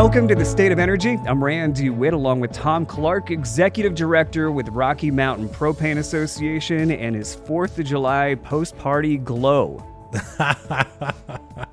Welcome to the State of Energy. I'm Rand DeWitt, along with Tom Clark, Executive Director with Rocky Mountain Propane Association, and his 4th of July post party glow.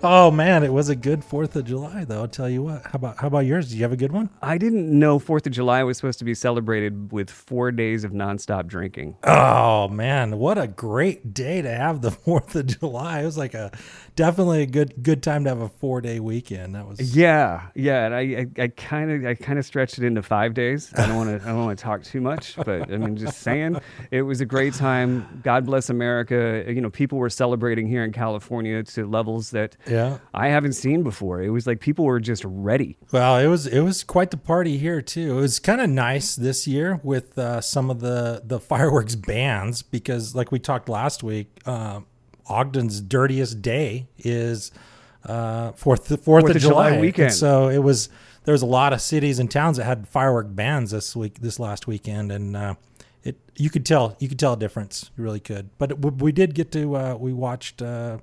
Oh man, it was a good Fourth of July, though. I'll tell you what. How about how about yours? Did you have a good one? I didn't know 4th of July was supposed to be celebrated with four days of nonstop drinking. Oh man, what a great day to have the Fourth of July. It was like a definitely a good good time to have a four day weekend. That was Yeah, yeah, and I I kind of I kind of stretched it into five days. I don't want to I don't want to talk too much, but I mean, just saying, it was a great time. God bless America. You know, people were celebrating here in California to levels that yeah. I haven't seen before. It was like people were just ready. Well, it was it was quite the party here too. It was kind of nice this year with uh, some of the the fireworks bans because, like we talked last week, uh, Ogden's dirtiest day is uh, Fourth Fourth, Fourth of, of July, July weekend. And so it was. There was a lot of cities and towns that had firework bans this week, this last weekend, and uh, it you could tell you could tell a difference. You really could. But it, we did get to uh, we watched uh,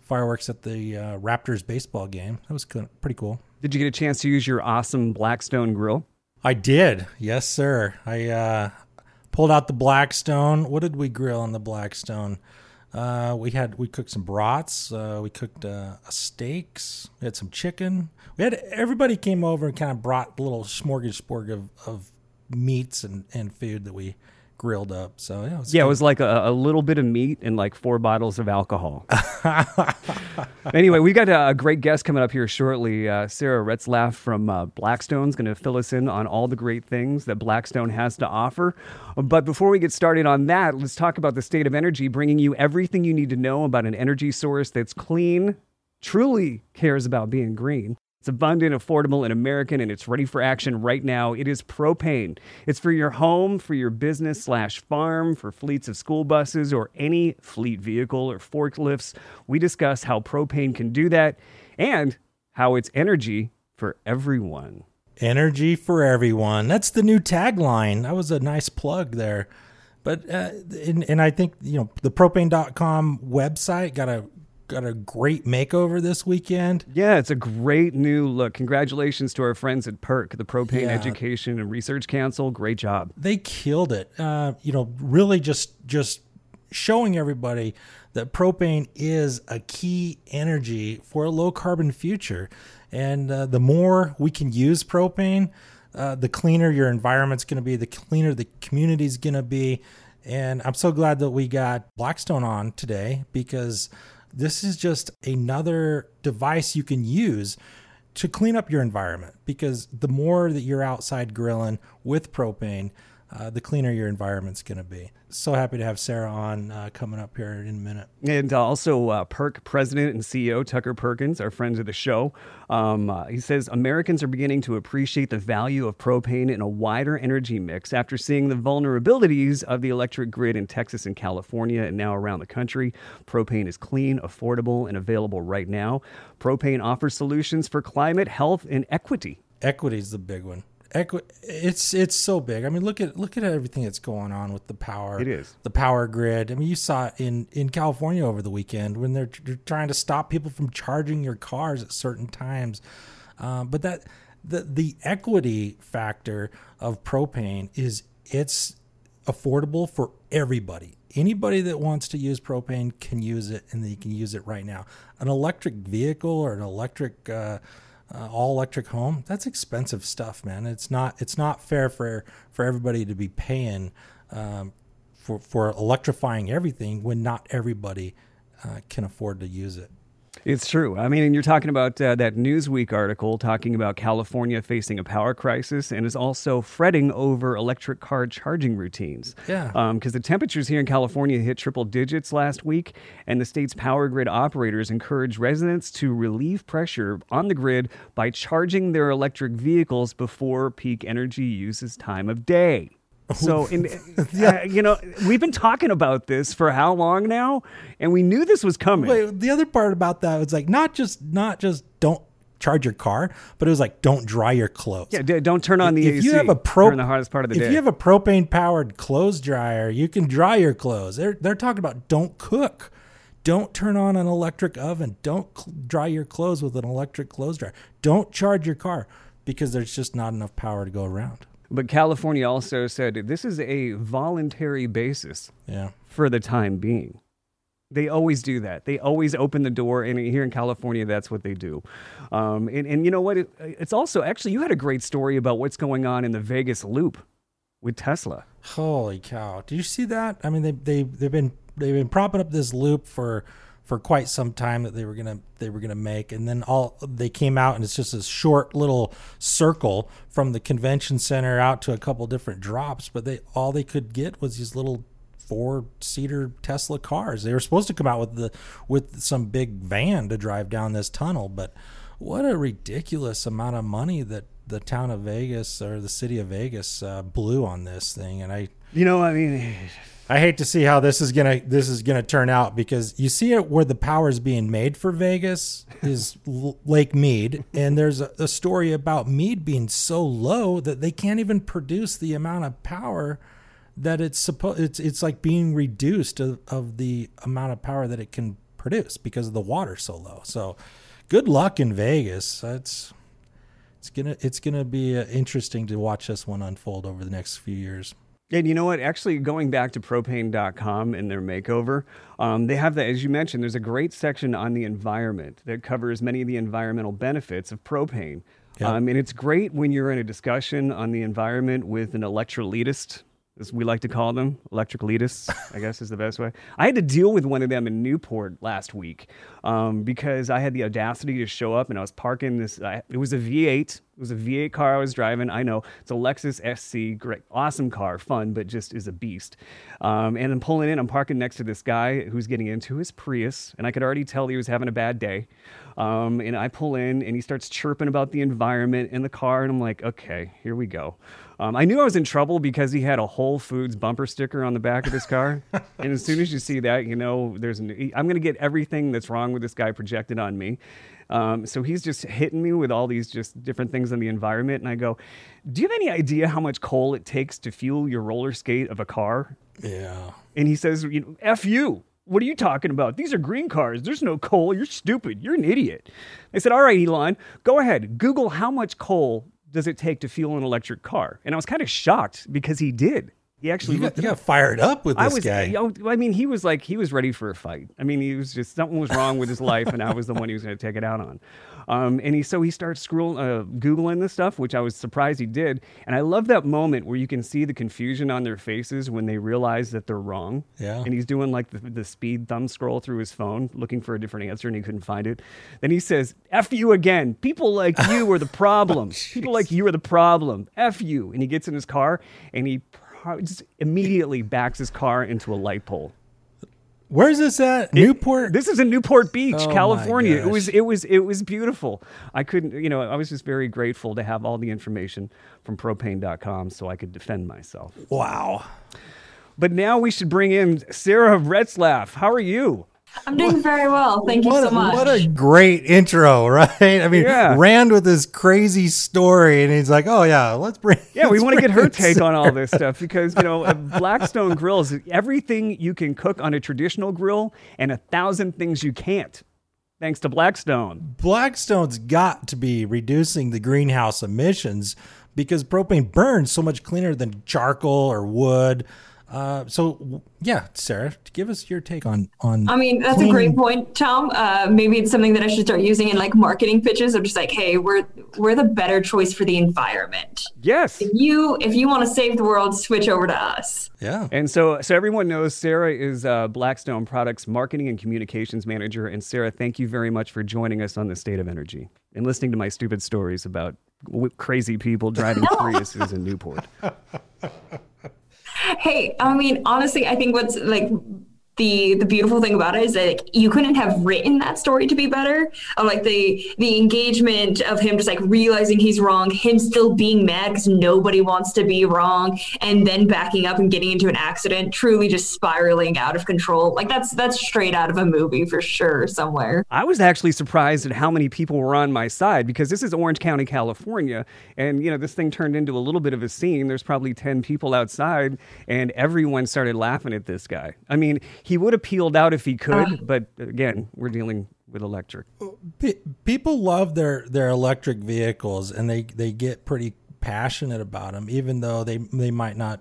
fireworks at the uh, Raptors baseball game. That was pretty cool. Did you get a chance to use your awesome Blackstone grill? I did. Yes, sir. I uh, pulled out the Blackstone. What did we grill on the Blackstone? Uh, we had we cooked some brats. Uh, we cooked uh, steaks. We had some chicken. We had everybody came over and kind of brought a little smorgasbord of, of meats and, and food that we grilled up. So yeah, it was yeah, good. it was like a, a, little bit of meat and like four bottles of alcohol. anyway, we got a, great guest coming up here shortly. Uh, Sarah Retzlaff from uh, Blackstone's going to fill us in on all the great things that Blackstone has to offer. But before we get started on that, let's talk about the state of energy, bringing you everything you need to know about an energy source that's clean, truly cares about being green it's abundant, affordable, and American, and it's ready for action right now. It is propane. It's for your home, for your business slash farm, for fleets of school buses, or any fleet vehicle or forklifts. We discuss how propane can do that and how it's energy for everyone. Energy for everyone. That's the new tagline. That was a nice plug there. But uh, and, and I think you know the propane.com website got a got a great makeover this weekend. Yeah, it's a great new look. Congratulations to our friends at PERC, the Propane yeah. Education and Research Council. Great job. They killed it. Uh, you know, really just just showing everybody that propane is a key energy for a low carbon future. And uh, the more we can use propane, uh, the cleaner your environment's going to be, the cleaner the community's going to be. And I'm so glad that we got Blackstone on today because this is just another device you can use to clean up your environment because the more that you're outside grilling with propane, uh, the cleaner your environment's going to be. So happy to have Sarah on uh, coming up here in a minute. And also, uh, PERC president and CEO Tucker Perkins, our friends of the show. Um, uh, he says Americans are beginning to appreciate the value of propane in a wider energy mix after seeing the vulnerabilities of the electric grid in Texas and California and now around the country. Propane is clean, affordable, and available right now. Propane offers solutions for climate, health, and equity. Equity is the big one equi- it's it's so big. I mean, look at look at everything that's going on with the power. It is the power grid. I mean, you saw it in in California over the weekend when they're, they're trying to stop people from charging your cars at certain times. Um, but that the the equity factor of propane is it's affordable for everybody. Anybody that wants to use propane can use it, and they can use it right now. An electric vehicle or an electric uh, uh, all electric home that's expensive stuff man. It's not it's not fair for for everybody to be paying um, for for electrifying everything when not everybody uh, can afford to use it it's true. I mean, and you're talking about uh, that Newsweek article talking about California facing a power crisis and is also fretting over electric car charging routines. Yeah. Because um, the temperatures here in California hit triple digits last week, and the state's power grid operators encourage residents to relieve pressure on the grid by charging their electric vehicles before peak energy uses time of day. So, in, yeah. Uh, you know, we've been talking about this for how long now, and we knew this was coming. Wait, the other part about that was like not just not just don't charge your car, but it was like don't dry your clothes. Yeah, don't turn on the if AC. You have a pro- the hottest part of the if day. If you have a propane powered clothes dryer, you can dry your clothes. They're they're talking about don't cook Don't turn on an electric oven. Don't cl- dry your clothes with an electric clothes dryer. Don't charge your car because there's just not enough power to go around. But California also said this is a voluntary basis Yeah. for the time being. They always do that. They always open the door, and here in California, that's what they do. Um, and, and you know what? It, it's also actually you had a great story about what's going on in the Vegas Loop with Tesla. Holy cow! Did you see that? I mean, they they they've been they've been propping up this loop for for quite some time that they were gonna they were gonna make, and then all they came out and it's just a short little circle from the convention center out to a couple different drops, but they all they could get was these little four seater Tesla cars. They were supposed to come out with the with some big van to drive down this tunnel, but what a ridiculous amount of money that the town of Vegas or the city of Vegas uh, blew on this thing, and I You know, I mean, I hate to see how this is gonna this is gonna turn out because you see it where the power is being made for Vegas is Lake Mead, and there's a, a story about Mead being so low that they can't even produce the amount of power that it's supposed it's it's like being reduced of, of the amount of power that it can produce because of the water so low. So, good luck in Vegas. That's it's gonna it's gonna be uh, interesting to watch this one unfold over the next few years. And you know what? Actually, going back to propane.com and their makeover, um, they have that, as you mentioned, there's a great section on the environment that covers many of the environmental benefits of propane. Yeah. Um, and it's great when you're in a discussion on the environment with an electrolytist, as we like to call them, electrolytists, I guess is the best way. I had to deal with one of them in Newport last week um, because I had the audacity to show up and I was parking this, I, it was a V8. It was a V8 car I was driving. I know it's a Lexus SC, great, awesome car, fun, but just is a beast. Um, and I'm pulling in. I'm parking next to this guy who's getting into his Prius, and I could already tell he was having a bad day. Um, and I pull in, and he starts chirping about the environment in the car, and I'm like, okay, here we go. Um, I knew I was in trouble because he had a Whole Foods bumper sticker on the back of his car, and as soon as you see that, you know there's an. I'm going to get everything that's wrong with this guy projected on me. Um, so he's just hitting me with all these just different things on the environment. And I go, Do you have any idea how much coal it takes to fuel your roller skate of a car? Yeah. And he says, you know, F you. What are you talking about? These are green cars. There's no coal. You're stupid. You're an idiot. I said, All right, Elon, go ahead. Google how much coal does it take to fuel an electric car? And I was kind of shocked because he did. He actually You got, you got fired up with I this was, guy. you know, I mean, he was like, he was ready for a fight. I mean, he was just something was wrong with his life, and I was the one he was going to take it out on. Um, and he so he starts scrolling, uh, googling this stuff, which I was surprised he did. And I love that moment where you can see the confusion on their faces when they realize that they're wrong. Yeah. And he's doing like the, the speed thumb scroll through his phone, looking for a different answer, and he couldn't find it. Then he says, "F you again. People like you are the problem. People like you are the problem. F you." And he gets in his car and he just immediately backs his car into a light pole. Where's this at? Newport. This is in Newport Beach, Oh California. It was it was it was beautiful. I couldn't, you know, I was just very grateful to have all the information from propane.com so I could defend myself. wow. But now we should bring in Sarah Retzlaff. How are you? I'm doing very well. Thank you What, so a, much. what a great intro, right? I mean, Yeah. Rand with his crazy story, and he's like, "Oh yeah, let's bring." Yeah, we let's want to get her in take on all this stuff because, you know, Blackstone Grills, everything you can cook on a traditional grill and a thousand things you can't, thanks to Blackstone. Blackstone's got to be reducing the greenhouse emissions because propane burns so much cleaner than charcoal or wood. Uh, so yeah, Sarah, give us your take on on. I mean, that's a great point, Tom. Uh, maybe it's something that I should start using in like marketing pitches. I'm just like, hey, we're we're the better choice for the environment. Yes. If you if you want to save the world, switch over to us. Yeah, And so, so everyone knows Sarah is uh, Blackstone Products Marketing and Communications Manager. And Sarah, thank you very much for joining us on the State of Energy and listening to my stupid stories about w- crazy people driving Priuses in Newport. Hey, I mean, honestly, I think what's like the the beautiful thing about it is that like, you couldn't have written that story to be better. Of like the the engagement of him just like realizing he's wrong, him still being mad because nobody wants to be wrong, and then backing up and getting into an accident, truly just spiraling out of control. Like that's that's straight out of a movie for sure somewhere. I was actually surprised at how many people were on my side because this is Orange County, California, and you know this thing turned into a little bit of a scene. There's probably ten people outside, and everyone started laughing at this guy. I mean, would have peeled out if he could, Uh. but again, we're dealing with electric. Pe- people love their their electric vehicles and they they get pretty passionate about them even though they they might not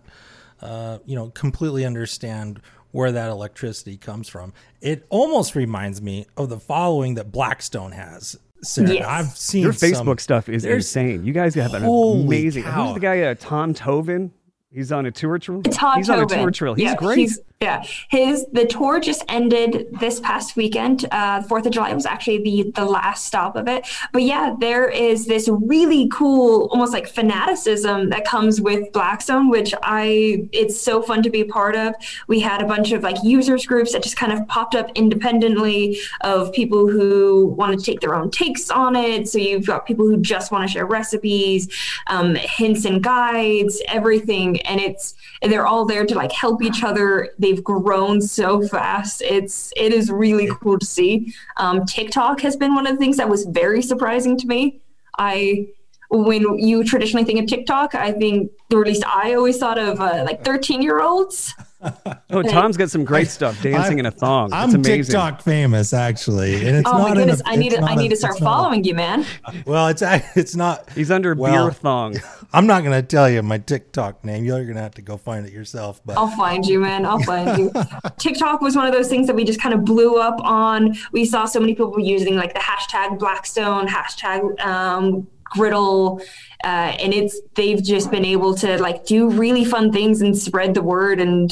uh, you know completely understand where that electricity comes from it almost reminds me of the following that blackstone has Sarah, Yes. i've seen Your some- Facebook stuff is insane. You guys have an Holy amazing. cow. Who's the guy? Uh, Tom Toven. He's on a tour trail. Todd He's on a tour trail. He's yeah, great. Yeah, his the tour just ended this past weekend. Uh, Fourth of July was actually the the last stop of it. But yeah, there is this really cool, almost like fanaticism that comes with Blackstone, which I it's so fun to be part of. We had a bunch of like users groups that just kind of popped up independently of people who want to take their own takes on it. So you've got people who just want to share recipes, um, hints and guides, everything, and it's they're all there to like help each other. They've grown so fast. It's it is really cool to see. Um, TikTok has been one of the things that was very surprising to me. I when you traditionally think of TikTok, I think, or at least I always thought of uh, like 13 year olds. Oh, Tom's got some great stuff. Dancing in a thong. i'm it's amazing. tiktok famous actually and it's Oh not my goodness, I need it's to I need a- to start it's a- following you, man. well it's a- it's not He's under Well, beer thong. i'm not going to tell you my tiktok name you're going to have to go find it yourself but I'll find you, man. I'll find you. TikTok was one of those things that we just kind of blew up on. We saw so many people using like the hashtag Blackstone, hashtag um, Griddle, uh, and it's they've just been able to like do really fun things and spread the word. And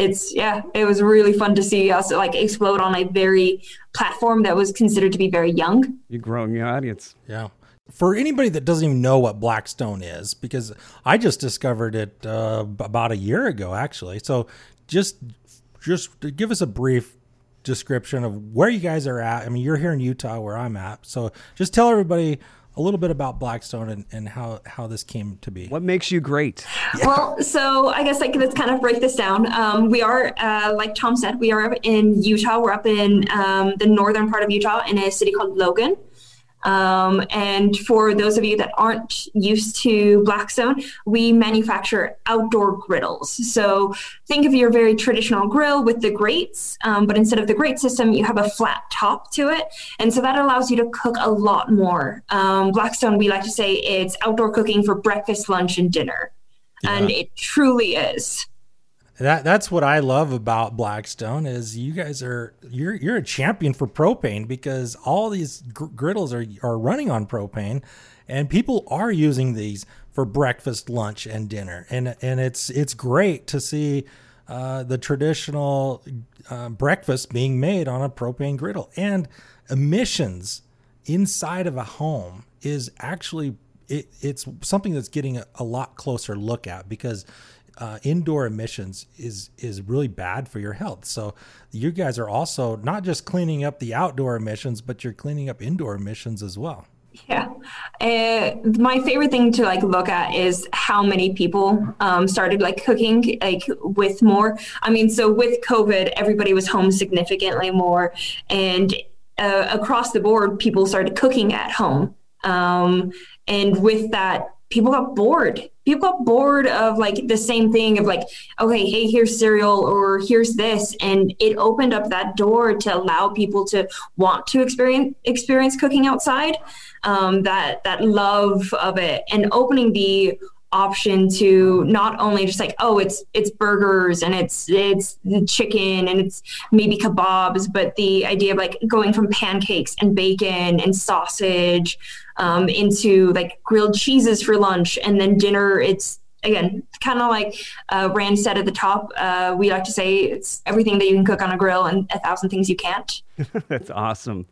it's yeah, it was really fun to see us like explode on a very platform that was considered to be very young. You're growing your audience. Yeah. For anybody that doesn't even know what Blackstone is, because I just discovered it uh, about a year ago, actually. So just just give us a brief description of where you guys are at. I mean, you're here in Utah, where I'm at. So just tell everybody a little bit about Blackstone and, and how how this came to be. What makes you great? Well, so I guess like let's kind of break this down. Um, we are, uh, like Tom said, we are in Utah. We're up in um, the northern part of Utah in a city called Logan. Um, and for those of you that aren't used to Blackstone, we manufacture outdoor griddles. So think of your very traditional grill with the grates, um, but instead of the grate system, you have a flat top to it. And so that allows you to cook a lot more. Um, Blackstone, we like to say it's outdoor cooking for breakfast, lunch, and dinner. And it truly is. That that's what I love about Blackstone is you guys are you're you're a champion for propane because all these gr- griddles are are running on propane, and people are using these for breakfast, lunch, and dinner, and and it's it's great to see uh, the traditional uh, breakfast being made on a propane griddle. And emissions inside of a home is actually it, it's something that's getting a, a lot closer look at because uh, indoor emissions is is really bad for your health. So you guys are also not just cleaning up the outdoor emissions, but you're cleaning up indoor emissions as well. Yeah. Uh, my favorite thing to like look at is how many people um, started like cooking like with more. I mean, so with COVID, everybody was home significantly more, and uh, across the board, people started cooking at home. Um, and with that, people got bored. People got bored of like the same thing of like, okay, hey, here's cereal or here's this, and it opened up that door to allow people to want to experience experience cooking outside. Um, that that love of it, and opening the option to not only just like oh it's it's burgers and it's it's the chicken and it's maybe kebabs but the idea of like going from pancakes and bacon and sausage um, into like grilled cheeses for lunch and then dinner it's again kind of like uh, rand said at the top uh, we like to say it's everything that you can cook on a grill and a thousand things you can't That's awesome.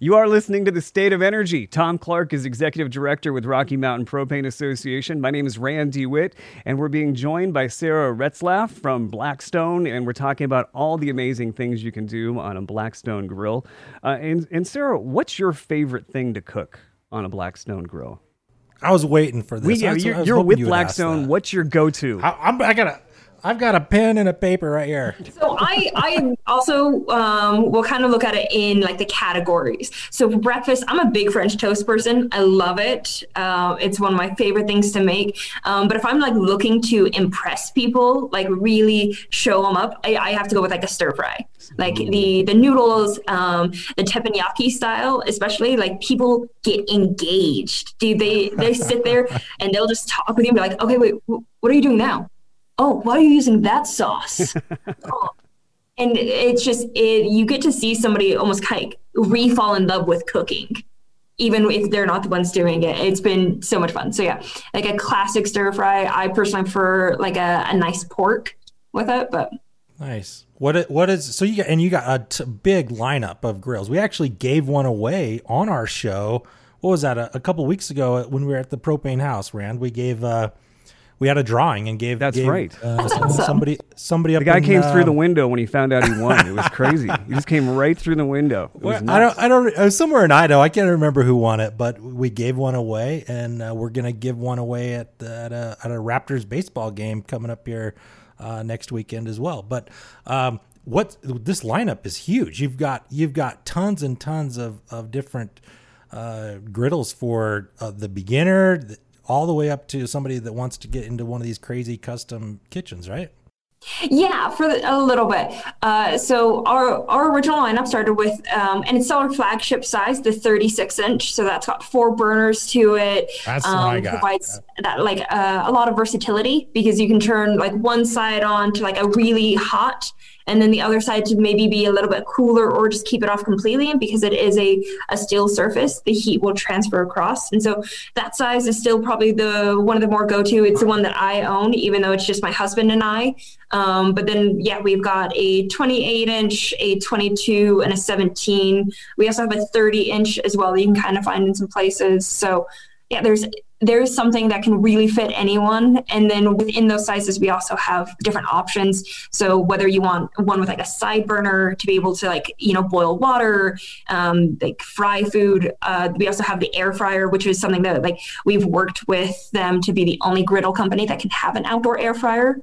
You are listening to The State of Energy. Tom Clark is Executive Director with Rocky Mountain Propane Association. My name is Rand DeWitt, and we're being joined by Sarah Retzlaff from Blackstone, and we're talking about all the amazing things you can do on a Blackstone grill. Uh, and, and Sarah, what's your favorite thing to cook on a Blackstone grill? I was waiting for this. We, yeah, That's what I you're you're with you would ask Blackstone. What's your go-to? I, I'm, I gotta. I've got a pen and a paper right here. So I I also um, will kind of look at it in like the categories. So for breakfast, I'm a big French toast person. I love it. Uh, it's one of my favorite things to make. Um, but if I'm like looking to impress people, like really show them up, I, I have to go with like a stir fry. Like the the noodles, um, the teppanyaki style, especially like people get engaged. Do they they sit there and they'll just talk with you and be like, okay, wait, what are you doing now? Oh, why are you using that sauce? oh. And it's just it. You get to see somebody almost kind of re-fall in love with cooking, even if they're not the ones doing it. It's been so much fun. So yeah, like a classic stir fry. I personally prefer like a, a nice pork with it, but Nice. What what is so you got and you got a t- big lineup of grills. We actually gave one away on our show. What was that? A, a couple weeks ago when we were at the propane house, Rand. We gave uh we had a drawing and gave That's gave, right. Uh, somebody somebody up The guy in, came uh, through the window when he found out he won. It was crazy. he just came right through the window. It was I nuts. don't. I don't. It was somewhere in Idaho. I can't remember who won it, but we gave one away, and uh, we're gonna give one away at the, at a at a Raptors baseball game coming up here uh, next weekend as well. But um, what this lineup is huge. You've got you've got tons and tons of of different uh, griddles for uh, the beginner, th- all the way up to somebody that wants to get into one of these crazy custom kitchens, right? Yeah, for the, a little bit. Uh, so our our original lineup started with, um, and it's our flagship size, the 36 inch. So that's got four burners to it. That's um, what I got. Provides that like uh, a lot of versatility because you can turn like one side on to like a really hot, and then the other side to maybe be a little bit cooler or just keep it off completely. And because it is a a steel surface, the heat will transfer across. And so that size is still probably the one of the more go to. It's the one that I own, even though it's just my husband and I. Um, but then, yeah, we've got a 28 inch, a 22, and a 17. We also have a 30 inch as well that you can kind of find in some places. So, yeah, there's there's something that can really fit anyone. And then within those sizes, we also have different options. So whether you want one with like a side burner to be able to like you know boil water, um, like fry food. Uh, we also have the air fryer, which is something that like we've worked with them to be the only griddle company that can have an outdoor air fryer.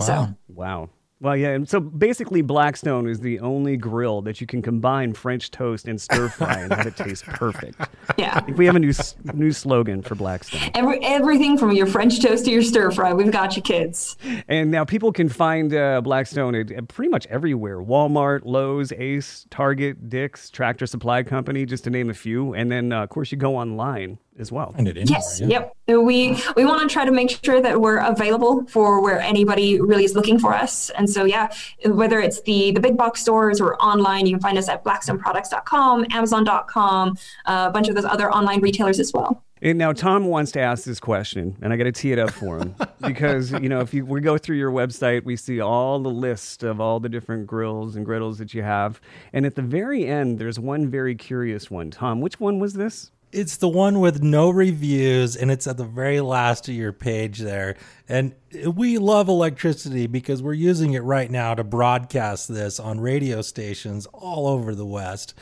So Wow. Well, yeah. And so basically, Blackstone is the only grill that you can combine French toast and stir fry and have it taste perfect. yeah. I think we have a new new slogan for Blackstone. Every, everything from your French toast to your stir fry, we've got you kids. And now people can find uh, Blackstone at, at pretty much everywhere Walmart, Lowe's, Ace, Target, Dick's, Tractor Supply Company, just to name a few. And then, uh, of course, you go online as well. Find it anywhere, Yes, yeah. yep. We we want to try to make sure that we're available for where anybody really is looking for us. And so yeah, whether it's the the big box stores or online, you can find us at blackstoneproducts.com, amazon.com, uh, a bunch of those other online retailers as well. And now Tom wants to ask this question, and I got to tee it up for him because you know if you we go through your website, we see all the list of all the different grills and griddles that you have, and at the very end, there's one very curious one. Tom, which one was this? It's the one with no reviews, and it's at the very last of your page there. And we love electricity because we're using it right now to broadcast this on radio stations all over the West.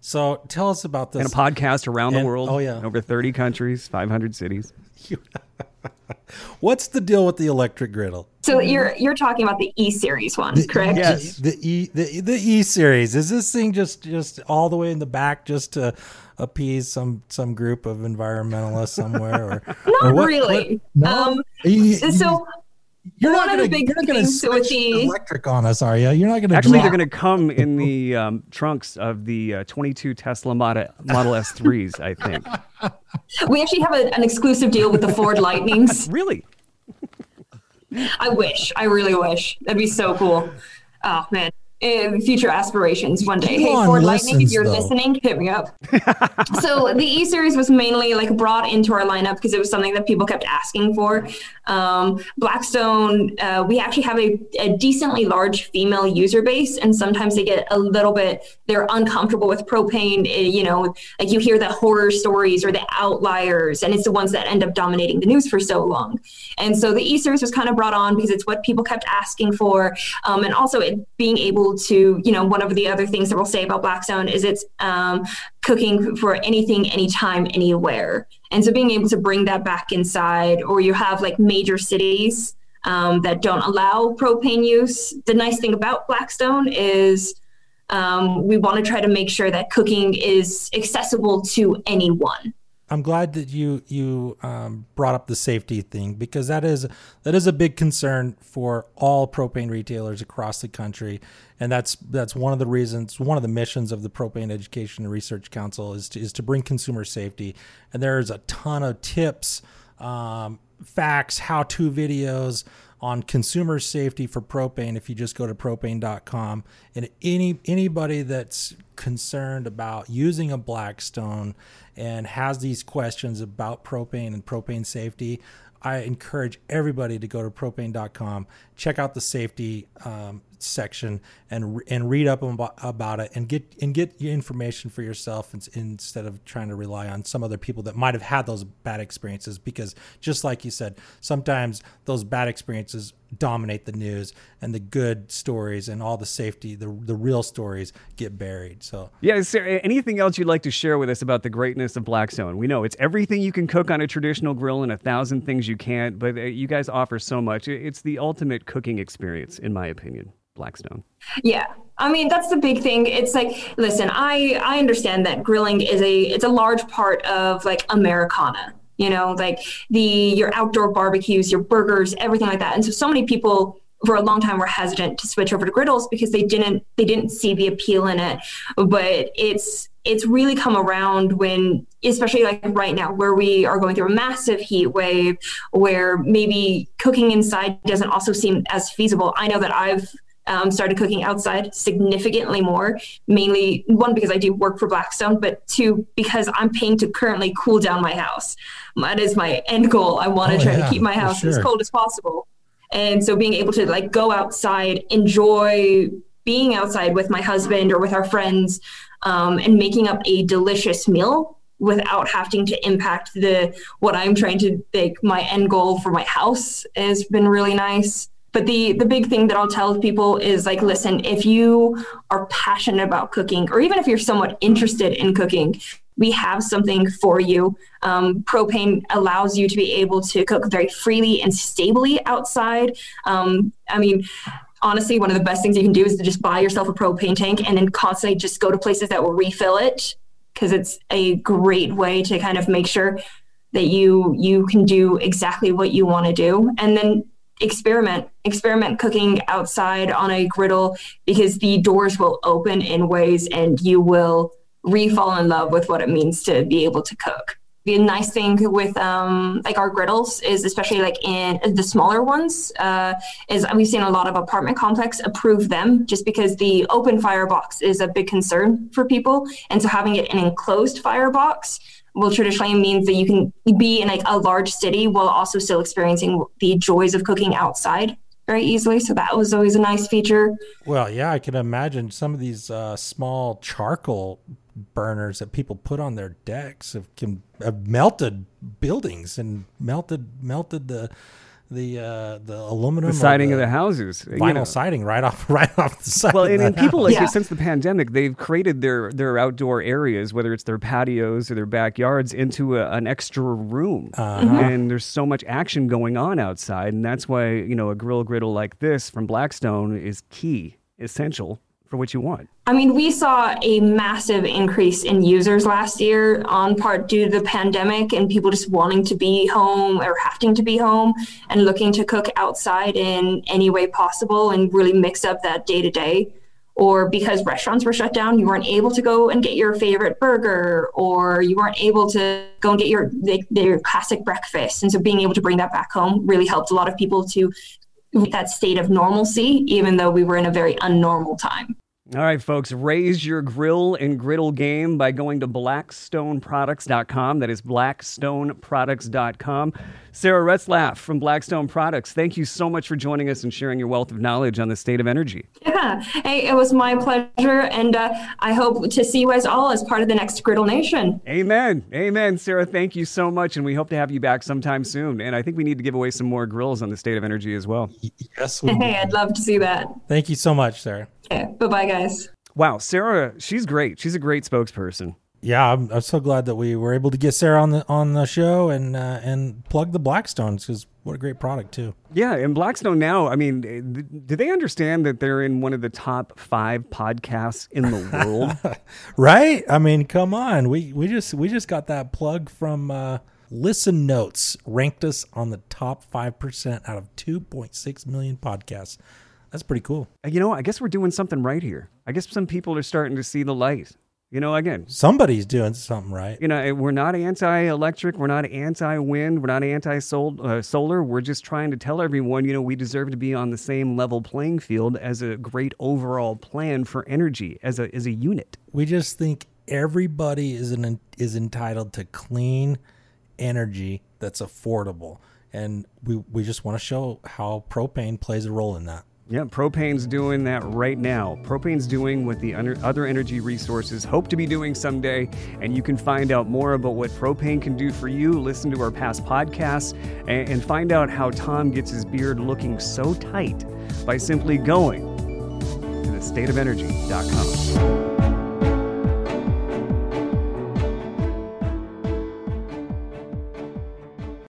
So tell us about this And this. a podcast around the world. oh, yeah. over 30 countries, 500 cities. What's the deal with the electric griddle? So you're you're talking about the E series one, correct? Yes. The E the, the E series is this thing just just all the way in the back just to appease some some group of environmentalists somewhere or Not or what- really. what- no? Um, You- you- so You're One not of the gonna, big you're not gonna things with switch the- electric on us, are you? You're not gonna Actually, drop- they're going to come in the um, trunks of the uh, 22 Tesla Model, Model S3s, I think. we actually have a, an exclusive deal with the Ford Lightnings. Really? I wish. I really wish. That'd be so cool. Oh man. Uh, future aspirations one day. Hey, Elon Ford Lightning, if you're though. listening, hit me up. so the E series was mainly like brought into our lineup because it was something that people kept asking for. Um, Blackstone, uh, we actually have a, a decently large female user base, and sometimes they get a little bit they're uncomfortable with propane. eh, You know, like you hear the horror stories or the outliers, and it's the ones that end up dominating the news for so long. And so the E series was kind of brought on because it's what people kept asking for, um, and also it being able to, you know, one of the other things that we'll say about Blackstone is it's um, cooking for anything, anytime, anywhere. And so being able to bring that back inside, or you have like major cities um, that don't allow propane use. The nice thing about Blackstone is um, we want to try to make sure that cooking is accessible to anyone. I'm glad that you you um, brought up the safety thing because that is that is a big concern for all propane retailers across the country, and that's that's one of the reasons, one of the missions of the Propane Education and Research Council is to, is to bring consumer safety, and there's a ton of tips, um, facts, how-to videos on consumer safety for propane if you just go to propane.com and any anybody that's concerned about using a blackstone and has these questions about propane and propane safety i encourage everybody to go to propane.com check out the safety um, section and and read up about, it and get and get information for yourself instead of trying to rely on some other people that might have had those bad experiences because just like you said sometimes those bad experiences dominate the news and the good stories and all the safety the the real stories get buried. So yeah anything else you'd like to share with us about the greatness of blackstone? We know it's everything you can cook on a traditional grill and a thousand things you can't but uh, you guys offer so much. It's the ultimate cooking experience in my opinion Blackstone. Yeah. I mean, that's the big thing. It's like, listen, I I understand that grilling is a it's a large part of like Americana. You know, like the your outdoor barbecues, your burgers, everything like that. And so so many people for a long time were hesitant to switch over to griddles because they didn't they didn't see the appeal in it. But it's it's really come around when especially like right now where we are going through a massive heat wave where maybe cooking inside doesn't also seem as feasible. I know that I've um, started cooking outside significantly more. Mainly one because I do work for Blackstone, but two because I'm paying to currently cool down my house. That is my end goal. I want to oh, try yeah, to keep my house sure. as cold as possible. And so being able to like go outside, enjoy being outside with my husband or with our friends, um, and making up a delicious meal without having to impact the what I'm trying to make my end goal for my house has been really nice. But the the big thing that I'll tell people is like, listen, if you are passionate about cooking, or even if you're somewhat interested in cooking, we have something for you. Um, propane allows you to be able to cook very freely and stably outside. Um, I mean, honestly, one of the best things you can do is to just buy yourself a propane tank and then constantly just go to places that will refill it because it's a great way to kind of make sure that you you can do exactly what you want to do and then experiment experiment cooking outside on a griddle because the doors will open in ways and you will re-fall in love with what it means to be able to cook the nice thing with um, like our griddles is especially like in the smaller ones uh, is we've seen a lot of apartment complex approve them just because the open firebox is a big concern for people and so having it in an enclosed firebox will traditionally means that you can be in like a large city while also still experiencing the joys of cooking outside very easily. So that was always a nice feature. Well, yeah, I can imagine some of these uh, small charcoal burners that people put on their decks have, can, have melted buildings and melted melted the the uh, the aluminum the siding the of the houses, vinyl you know. siding right off right off the side. Well, and, and people like yeah. since the pandemic, they've created their their outdoor areas, whether it's their patios or their backyards, into a, an extra room. Uh-huh. And there's so much action going on outside, and that's why you know a grill griddle like this from Blackstone is key, essential for what you want. I mean, we saw a massive increase in users last year, on part due to the pandemic and people just wanting to be home or having to be home and looking to cook outside in any way possible and really mix up that day to day. Or because restaurants were shut down, you weren't able to go and get your favorite burger, or you weren't able to go and get your your classic breakfast. And so, being able to bring that back home really helped a lot of people to that state of normalcy, even though we were in a very unnormal time. All right, folks, raise your grill and griddle game by going to blackstoneproducts.com. That is blackstoneproducts.com. Sarah Retzlaff from Blackstone Products, thank you so much for joining us and sharing your wealth of knowledge on the state of energy. Yeah, hey, it was my pleasure, and uh, I hope to see you guys all as part of the next Griddle Nation. Amen. Amen, Sarah. Thank you so much, and we hope to have you back sometime soon. And I think we need to give away some more grills on the state of energy as well. Yes, hey, I'd love to see that. Thank you so much, Sarah. Okay, bye bye, guys. Wow, Sarah, she's great. She's a great spokesperson. Yeah, I'm, I'm so glad that we were able to get Sarah on the on the show and uh, and plug the Blackstones because what a great product too. Yeah, and Blackstone now, I mean, eh, th- do they understand that they're in one of the top five podcasts in the world? Right? I mean, come on. We we just we just got that plug from uh, Listen Notes ranked us on the top five percent out of two point six million podcasts. That's pretty cool. you know, I guess we're doing something right here. I guess some people are starting to see the light. You know, again, Somebody's doing something right. you know, eh, we're not anti-electric, we're not anti-wind, we're not anti-solar. We're just trying to tell everyone, you know, we deserve to be on the same level playing field as a great overall plan for energy as a as a unit. We just think everybody is an, is entitled to clean energy that's affordable, and we we just want to show how propane plays a role in that. Yeah, propane's doing that right now. Propane's doing what the other energy resources hope to be doing someday. And you can find out more about what propane can do for you. Listen to our past podcasts and, find out how Tom gets his beard looking so tight by simply going to thestateofenergy.com.